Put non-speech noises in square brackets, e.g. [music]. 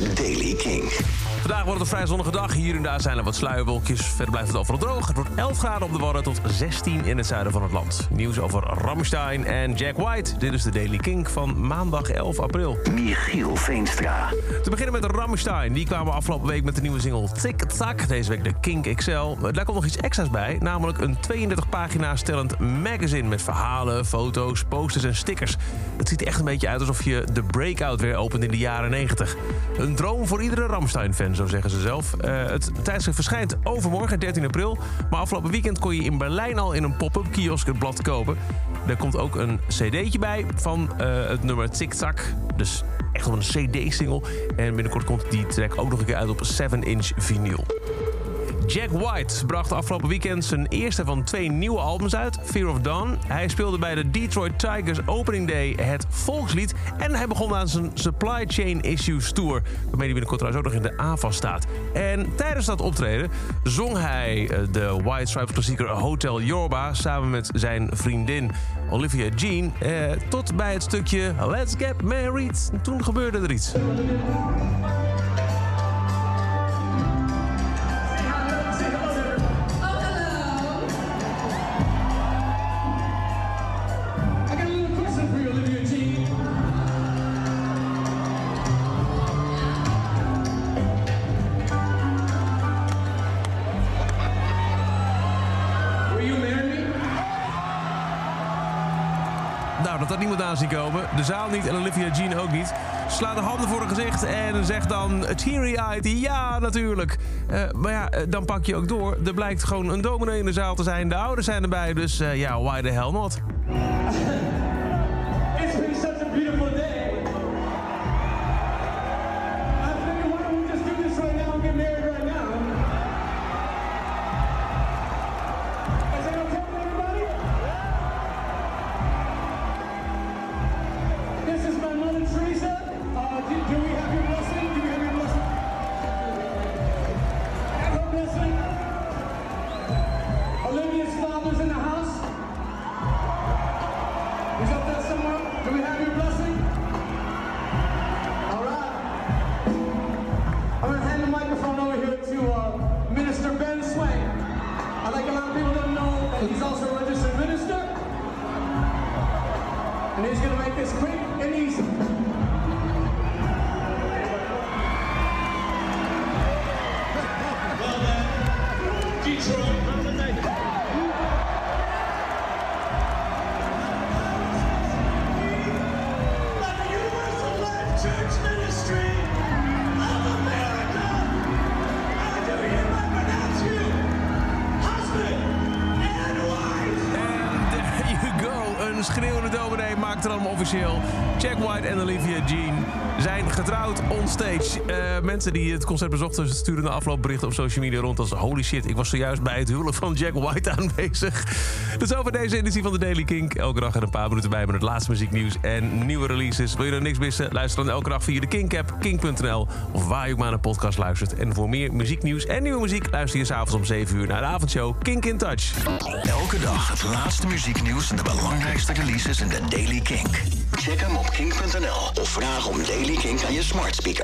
Daily King. Vandaag wordt het een vrij zonnige dag. Hier en daar zijn er wat sluierwolkjes. Verder blijft het overal droog. Het wordt 11 graden op de Wadden tot 16 in het zuiden van het land. Nieuws over Rammstein en Jack White. Dit is de Daily King van maandag 11 april. Michiel Veenstra. Te beginnen met Rammstein. Die kwamen afgelopen week met de nieuwe single Tik Tak. Deze week de Kink XL. Daar komt nog iets extra's bij. Namelijk een 32 pagina's stellend magazine met verhalen, foto's, posters en stickers. Het ziet echt een beetje uit alsof je de Breakout weer opent in de jaren 90. Een droom voor iedere Rammstein-fan, zo zeggen ze zelf. Eh, het tijdschrift verschijnt overmorgen, 13 april. Maar afgelopen weekend kon je in Berlijn al in een pop-up kiosk het blad kopen. Er komt ook een cd'tje bij van eh, het nummer Tik Tak. Dus echt op een cd-single. En binnenkort komt die track ook nog een keer uit op 7-inch vinyl. Jack White bracht afgelopen weekend zijn eerste van twee nieuwe albums uit, Fear of Dawn. Hij speelde bij de Detroit Tigers Opening Day het volkslied. En hij begon aan zijn Supply Chain Issues Tour, waarmee hij binnenkort trouwens ook nog in de AFAS staat. En tijdens dat optreden zong hij eh, de White Stripes klassieker Hotel Yorba samen met zijn vriendin Olivia Jean eh, tot bij het stukje Let's Get Married. Toen gebeurde er iets. Nou, dat had niemand aan zien komen. De zaal niet en Olivia Jean ook niet. Slaat de handen voor haar gezicht en zegt dan teary-eyed, ja natuurlijk. Eh, maar ja, eh, dan pak je ook door. Er blijkt gewoon een dominee in de zaal te zijn. De ouders zijn erbij, dus eh, ja, why the hell not? [laughs] It's been such a beautiful day. Olivia's father's in the house. He's up there somewhere. Do we have your blessing? All right. I'm going to hand the microphone over here to uh, Minister Ben Swain. I think a lot of people don't know that he's also a registered minister. And he's going to make this quick and easy. Een schreeuwende dominee maakt er allemaal officieel. Jack White en Olivia Jean zijn getrouwd onstage. Eh mensen die het concert bezochten sturen de afloopberichten op social media rond als... holy shit, ik was zojuist bij het huwelijk van Jack White [laughs] aanwezig. Dus over deze editie van de Daily Kink. Elke dag er een paar minuten bij met het laatste muzieknieuws en nieuwe releases. Wil je er niks missen? Luister dan elke dag via de Kink-app, kink.nl... of waar je ook maar naar een podcast luistert. En voor meer muzieknieuws en nieuwe muziek... luister je s'avonds om 7 uur naar de avondshow Kink in Touch. Elke dag het laatste muzieknieuws en de belangrijkste releases in de Daily Kink. Check hem op kink.nl of vraag om Daily Kink aan je smart speaker.